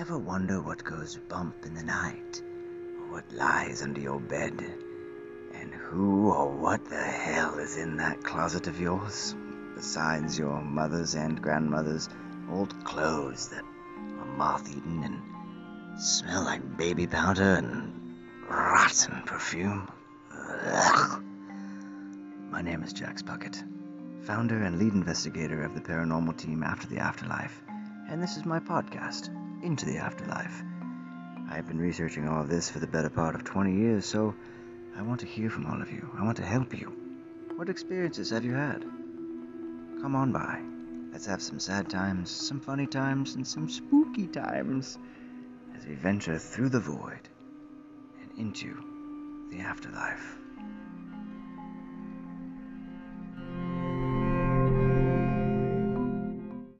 Ever wonder what goes bump in the night? Or what lies under your bed? And who or what the hell is in that closet of yours? Besides your mother's and grandmother's old clothes that are moth eaten and smell like baby powder and rotten perfume. Ugh. My name is Jax Puckett, founder and lead investigator of the paranormal team After the Afterlife, and this is my podcast, Into the Afterlife. I've been researching all of this for the better part of 20 years, so I want to hear from all of you. I want to help you. What experiences have you had? Come on by. Let's have some sad times, some funny times, and some spooky times as we venture through the void and into the afterlife.